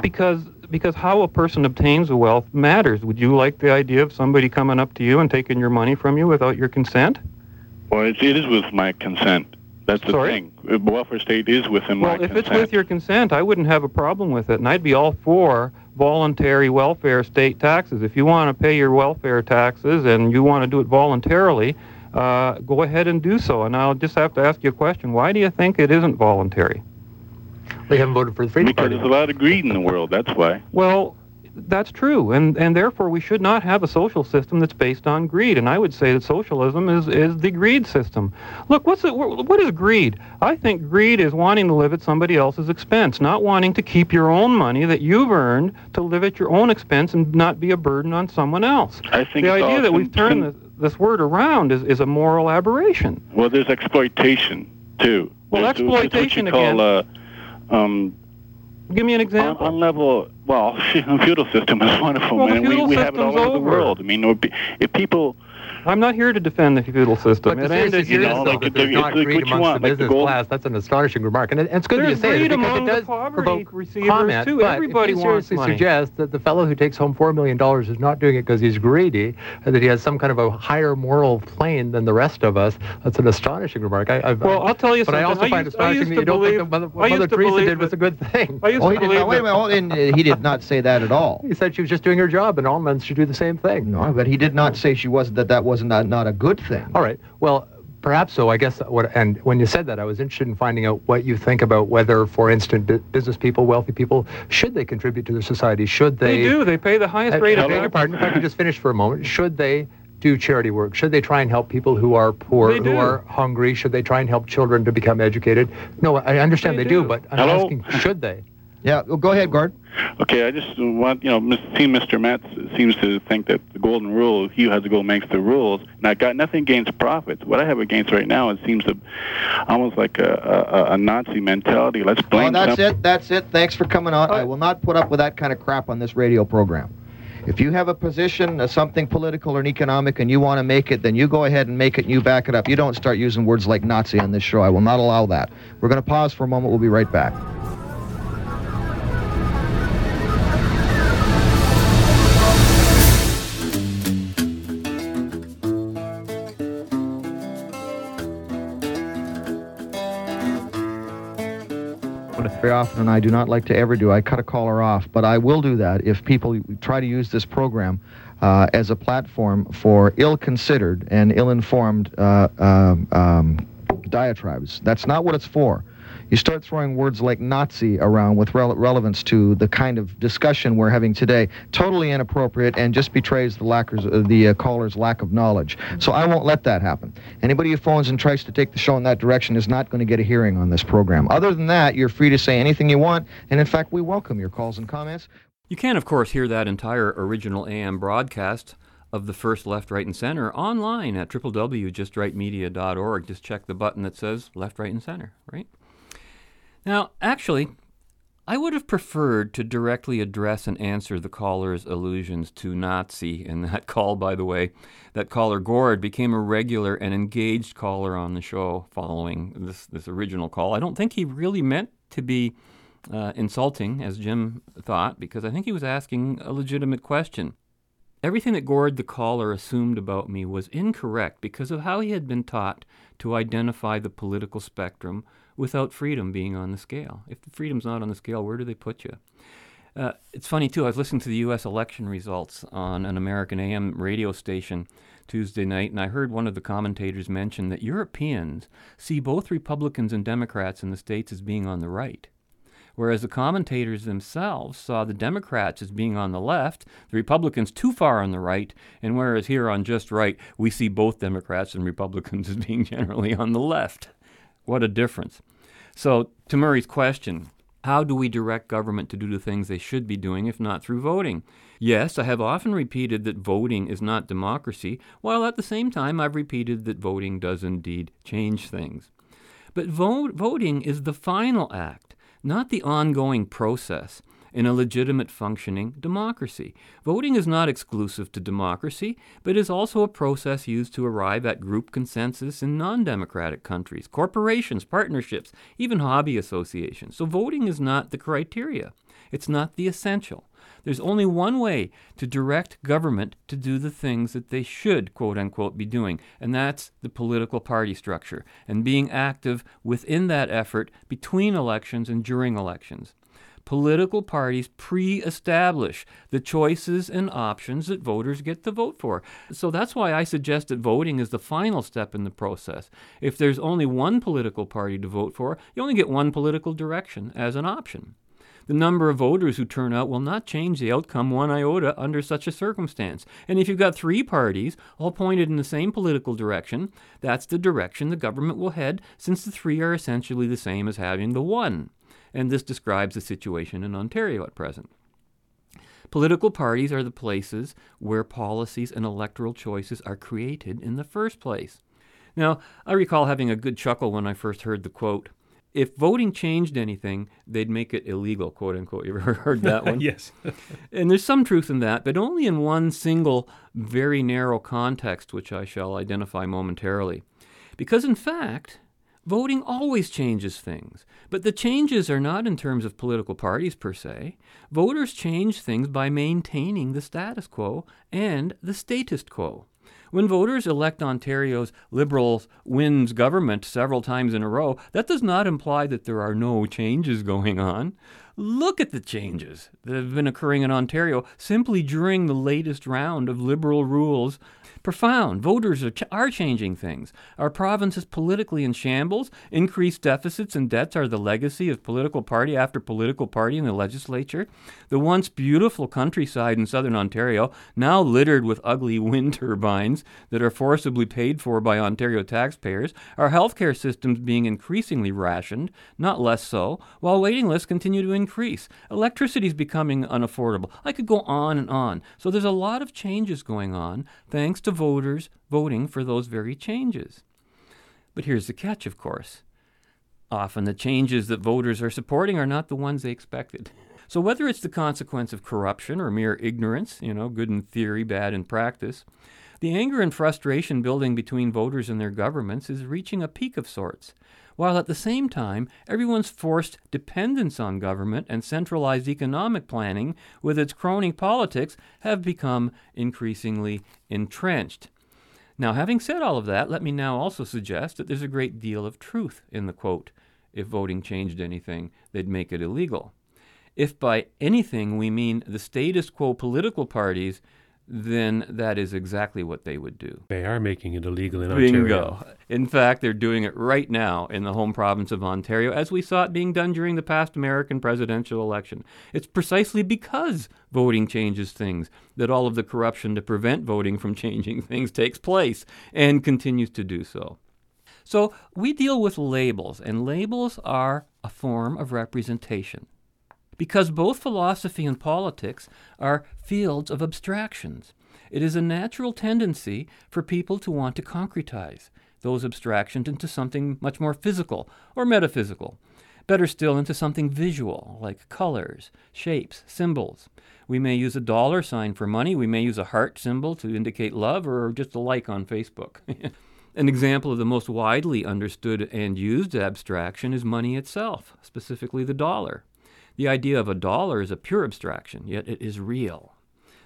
because because how a person obtains the wealth matters. Would you like the idea of somebody coming up to you and taking your money from you without your consent? Well, it, it is with my consent. That's the Sorry? thing. Welfare state is within Well, my if it's with your consent, I wouldn't have a problem with it, and I'd be all for voluntary welfare state taxes. If you want to pay your welfare taxes and you want to do it voluntarily, uh, go ahead and do so. And I'll just have to ask you a question: Why do you think it isn't voluntary? They haven't voted for the Freedom because there's a lot of greed in the world. That's why. Well, that's true, and and therefore we should not have a social system that's based on greed. And I would say that socialism is is the greed system. Look, what's it? What is greed? I think greed is wanting to live at somebody else's expense, not wanting to keep your own money that you've earned to live at your own expense and not be a burden on someone else. I think the idea that we've turned this, this word around is, is a moral aberration. Well, there's exploitation too. Well, There's- there's exploitation what you call, again. Uh, um, Give me an example. On, on level, well, the feudal system is wonderful, Well, man. We, we have it all over the world. I mean, it would be- if people I'm not here to defend the feudal system. But It to ended, seriously you know, though, like that it- there's it's not like greed you amongst want, the like the business gold- class, that's an astonishing remark. And, it, and it's good There's you say it greed because it the does provoke comment. too. But Everybody if you seriously money. suggest that the fellow who takes home $4 million is not doing it because he's greedy and that he has some kind of a higher moral plane than the rest of us, that's an astonishing remark. I, I've, Well, I'll tell you But I also I find used- it astonishing that you don't think believe- that Mother, what Mother Teresa did was a good thing. I used Oh, to he did believe not. Wait a minute. And, uh, he did not say that at all. He said she was just doing her job and all men should do the same thing. No, but he did not say she wasn't that that wasn't not, not a good thing. All right. Well, perhaps so. I guess what and when you said that, I was interested in finding out what you think about whether, for instance, business people, wealthy people, should they contribute to their society? Should They they? do. They pay the highest I, rate I of beg your pardon. If I could just finish for a moment, should they? Do charity work? Should they try and help people who are poor, They who do. are hungry? Should they try and help children to become educated? No, I understand They they, do. do. but I'm Hello? asking, should they? Yeah, well, go ahead, Gord. Okay, I just want you know, see, Mr. Matt seems to think that the golden rule, he who has the gold makes the rules. And I got nothing against profits. What I have against right now, it seems to almost like a, a, a Nazi mentality. Let's blame. that's some- it. That's it. Thanks for coming on. I will not put up with that kind of crap on this radio program. If you have a position, uh, something political or economic, and you want to make it, then you go ahead and make it and you back it up. You don't start using words like Nazi on this show. I will not allow that. We're going to pause for a moment. We'll be right back. Very often, and I do not like to ever do, I cut a caller off, but I will do that if people try to use this program uh, as a platform for ill-considered and ill-informed uh, um, um, diatribes. That's not what it's for. You start throwing words like Nazi around with rele- relevance to the kind of discussion we're having today, totally inappropriate and just betrays the, lackers, uh, the uh, caller's lack of knowledge. So I won't let that happen. Anybody who phones and tries to take the show in that direction is not going to get a hearing on this program. Other than that, you're free to say anything you want, and in fact, we welcome your calls and comments. You can, of course, hear that entire original AM broadcast of the first Left, Right, and Center online at www.justrightmedia.org. Just check the button that says Left, Right, and Center, right? Now, actually, I would have preferred to directly address and answer the caller's allusions to Nazi. in that call, by the way, that caller Gord became a regular and engaged caller on the show following this, this original call. I don't think he really meant to be uh, insulting, as Jim thought, because I think he was asking a legitimate question. Everything that Gord the caller assumed about me was incorrect because of how he had been taught to identify the political spectrum without freedom being on the scale. If the freedom's not on the scale, where do they put you? Uh, it's funny, too. I was listening to the U.S. election results on an American AM radio station Tuesday night, and I heard one of the commentators mention that Europeans see both Republicans and Democrats in the States as being on the right whereas the commentators themselves saw the Democrats as being on the left, the Republicans too far on the right, and whereas here on Just Right, we see both Democrats and Republicans as being generally on the left. What a difference. So, to Murray's question, how do we direct government to do the things they should be doing if not through voting? Yes, I have often repeated that voting is not democracy, while at the same time I've repeated that voting does indeed change things. But vo- voting is the final act not the ongoing process in a legitimate functioning democracy. Voting is not exclusive to democracy, but is also a process used to arrive at group consensus in non democratic countries, corporations, partnerships, even hobby associations. So voting is not the criteria, it's not the essential. There's only one way to direct government to do the things that they should, quote unquote, be doing, and that's the political party structure and being active within that effort between elections and during elections. Political parties pre establish the choices and options that voters get to vote for. So that's why I suggest that voting is the final step in the process. If there's only one political party to vote for, you only get one political direction as an option. The number of voters who turn out will not change the outcome one iota under such a circumstance. And if you've got three parties all pointed in the same political direction, that's the direction the government will head, since the three are essentially the same as having the one. And this describes the situation in Ontario at present. Political parties are the places where policies and electoral choices are created in the first place. Now, I recall having a good chuckle when I first heard the quote, if voting changed anything, they'd make it illegal, quote unquote. You ever heard that one? yes. and there's some truth in that, but only in one single, very narrow context, which I shall identify momentarily. Because in fact, voting always changes things. But the changes are not in terms of political parties per se. Voters change things by maintaining the status quo and the statist quo. When voters elect Ontario's Liberals wins government several times in a row, that does not imply that there are no changes going on. Look at the changes that have been occurring in Ontario simply during the latest round of Liberal rules profound. Voters are, ch- are changing things. Our province is politically in shambles. Increased deficits and debts are the legacy of political party after political party in the legislature. The once beautiful countryside in southern Ontario, now littered with ugly wind turbines that are forcibly paid for by Ontario taxpayers. Our healthcare systems being increasingly rationed, not less so, while waiting lists continue to increase. Electricity is becoming unaffordable. I could go on and on. So there's a lot of changes going on thanks to voters voting for those very changes. But here's the catch, of course. Often the changes that voters are supporting are not the ones they expected. So whether it's the consequence of corruption or mere ignorance, you know, good in theory, bad in practice, the anger and frustration building between voters and their governments is reaching a peak of sorts, while at the same time, everyone's forced dependence on government and centralized economic planning with its crony politics have become increasingly entrenched. Now, having said all of that, let me now also suggest that there's a great deal of truth in the quote if voting changed anything, they'd make it illegal. If by anything we mean the status quo political parties, then that is exactly what they would do. They are making it illegal in Bingo. Ontario. In fact, they're doing it right now in the home province of Ontario, as we saw it being done during the past American presidential election. It's precisely because voting changes things that all of the corruption to prevent voting from changing things takes place and continues to do so. So we deal with labels, and labels are a form of representation because both philosophy and politics are fields of abstractions. It is a natural tendency for people to want to concretize those abstractions into something much more physical or metaphysical. Better still, into something visual, like colors, shapes, symbols. We may use a dollar sign for money, we may use a heart symbol to indicate love, or just a like on Facebook. An example of the most widely understood and used abstraction is money itself, specifically the dollar. The idea of a dollar is a pure abstraction, yet it is real.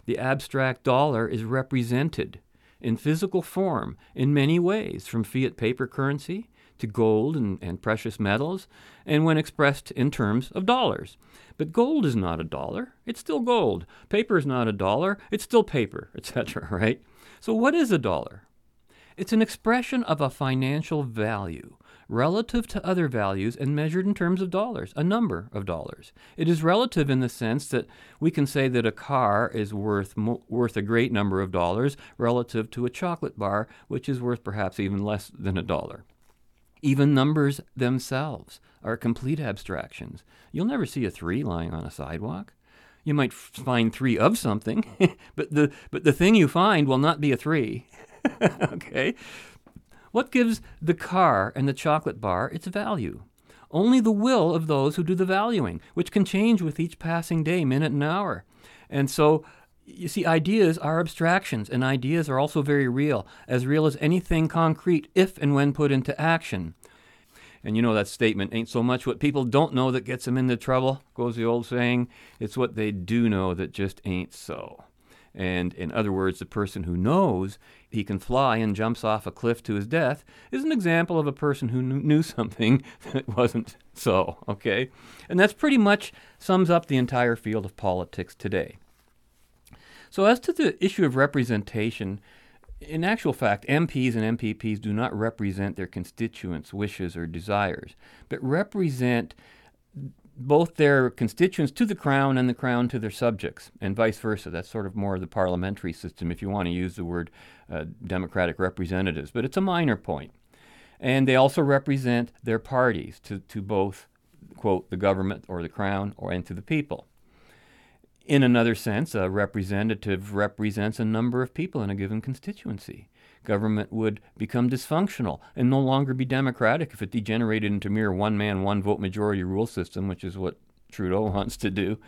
The abstract dollar is represented in physical form in many ways, from fiat paper currency to gold and, and, precious metals, and when expressed in terms of dollars. But gold is not a dollar, it's still gold. Paper is not a dollar, it's still paper, etc., right? So, what is a dollar? It's an expression of a financial value relative to other values and measured in terms of dollars, a number of dollars. It is relative in the sense that we can say that a car is worth mo- worth a great number of dollars relative to a chocolate bar, which is worth perhaps even less than a dollar. Even numbers themselves are complete abstractions. You'll never see a 3 lying on a sidewalk. You might find 3 of something, but the but the thing you find will not be a 3. okay? What gives the car and the chocolate bar its value? Only the will of those who do the valuing, which can change with each passing day, minute, and hour. And so, you see, ideas are abstractions, and ideas are also very real, as real as anything concrete if and when put into action. And you know that statement ain't so much what people don't know that gets them into trouble, goes the old saying. It's what they do know that just ain't so. And in other words, the person who knows he can fly and jumps off a cliff to his death is an example of a person who knew something that wasn't so, okay? And that's pretty much sums up the entire field of politics today. So, as to the issue of representation, in actual fact, MPs and MPPs do not represent their constituents' wishes or desires, but represent both their constituents to the crown and the crown to their subjects, and vice versa. That's sort of more of the parliamentary system, if you want to use the word uh, democratic representatives, but it's a minor point. And they also represent their parties to, to both, quote, the government or the crown or and to the people. In another sense, a representative represents a number of people in a given constituency government would become dysfunctional and no longer be democratic if it degenerated into mere one man, one vote majority rule system, which is what Trudeau wants to do.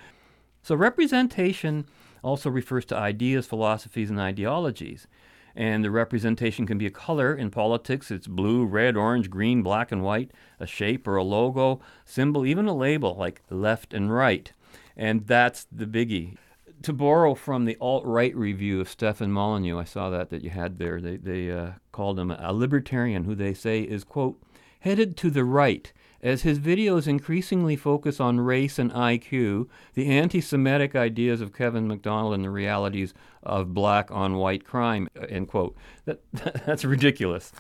So representation also refers to ideas, philosophies, and ideologies. And the representation can be a color. In politics, it's blue, red, orange, green, black, and white, a shape or a logo, symbol, even a label like left and right. And that's the biggie to borrow from the alt right review of Stefan Molyneux, I saw that that you had there. They they uh, called him a libertarian, who they say is quote headed to the right. As his videos increasingly focus on race and IQ, the anti Semitic ideas of Kevin MacDonald and the realities of black on white crime, uh, end quote. That, that's ridiculous.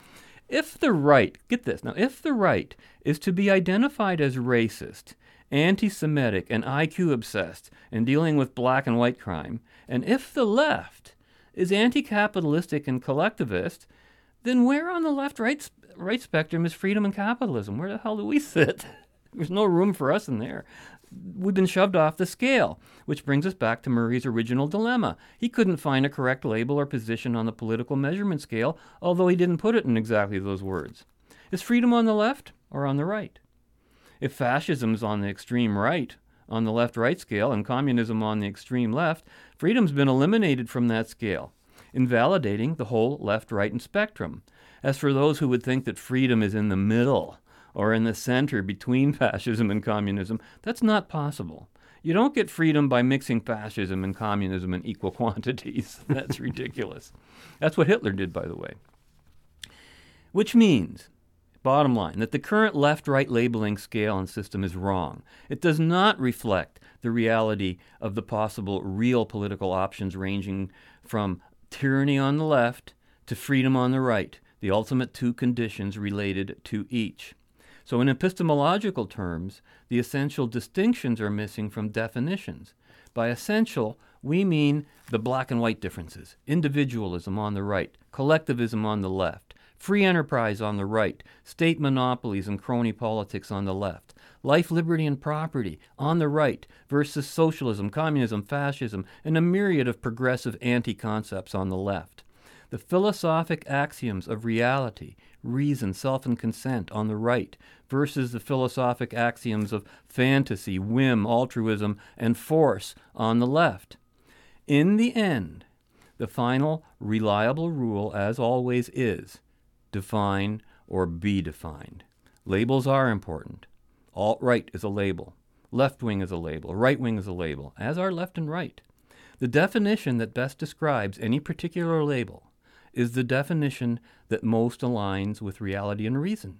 If the right, get this now, if the right is to be identified as racist, anti Semitic, and IQ obsessed in dealing with black and white crime, and if the left is anti capitalistic and collectivist, then where on the left right, right spectrum is freedom and capitalism? Where the hell do we sit? There's no room for us in there. We've been shoved off the scale, which brings us back to Murray's original dilemma. He couldn't find a correct label or position on the political measurement scale, although he didn't put it in exactly those words. Is freedom on the left or on the right? If fascism's on the extreme right, on the left right scale, and communism on the extreme left, freedom's been eliminated from that scale, invalidating the whole left right spectrum. As for those who would think that freedom is in the middle, or in the center between fascism and communism, that's not possible. You don't get freedom by mixing fascism and communism in equal quantities. That's ridiculous. That's what Hitler did, by the way. Which means Bottom line that the current left right labeling scale and system is wrong. It does not reflect the reality of the possible real political options ranging from tyranny on the left to freedom on the right, the ultimate two conditions related to each. So, in epistemological terms, the essential distinctions are missing from definitions. By essential, we mean the black and white differences individualism on the right, collectivism on the left, free enterprise on the right, state monopolies and crony politics on the left, life, liberty, and property on the right versus socialism, communism, fascism, and a myriad of progressive anti concepts on the left. The philosophic axioms of reality, reason, self, and consent on the right versus the philosophic axioms of fantasy, whim, altruism, and force on the left. In the end, the final reliable rule, as always, is define, or be defined. Labels are important. Alt right is a label. Left wing is a label. Right wing is a label, as are left and right. The definition that best describes any particular label is the definition that most aligns with reality and reason.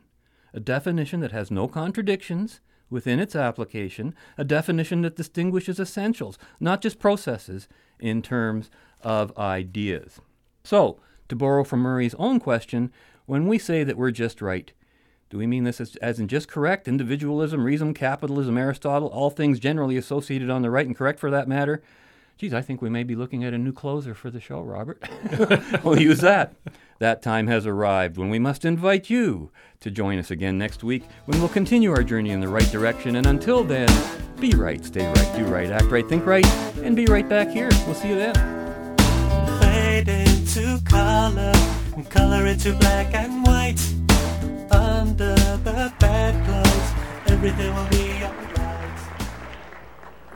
A definition that has no contradictions within its application, a definition that distinguishes essentials, not just processes, in terms of ideas. So, to borrow from Murray's own question, when we say that we're just right, do we mean this as, as, in just correct, individualism, reason, capitalism, Aristotle, all things generally associated on the right and correct for that matter? Geez, I think we may be looking at a new closer for the show, Robert. we'll use that. That time has arrived when we must invite you to join us again next week when we'll continue our journey in the right direction. And until then, be right, stay right, do right, act right, think right, and be right back here. We'll see you then. And color into black and white. Under the bedclothes, everything will be alright.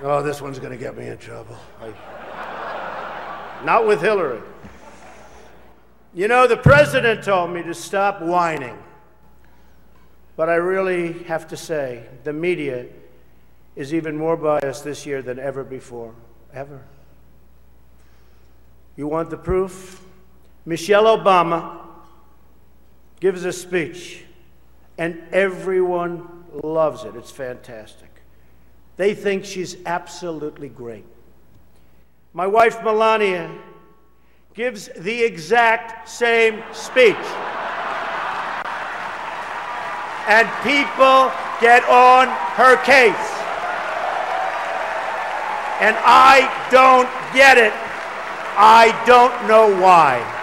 Oh, this one's to get me in trouble. I... Not with Hillary. You know, the president told me to stop whining. But I really have to say, the media is even more biased this year than ever before. Ever. You want the proof? Michelle Obama gives a speech, and everyone loves it. It's fantastic. They think she's absolutely great. My wife, Melania, gives the exact same speech. And people get on her case. And I don't get it. I don't know why.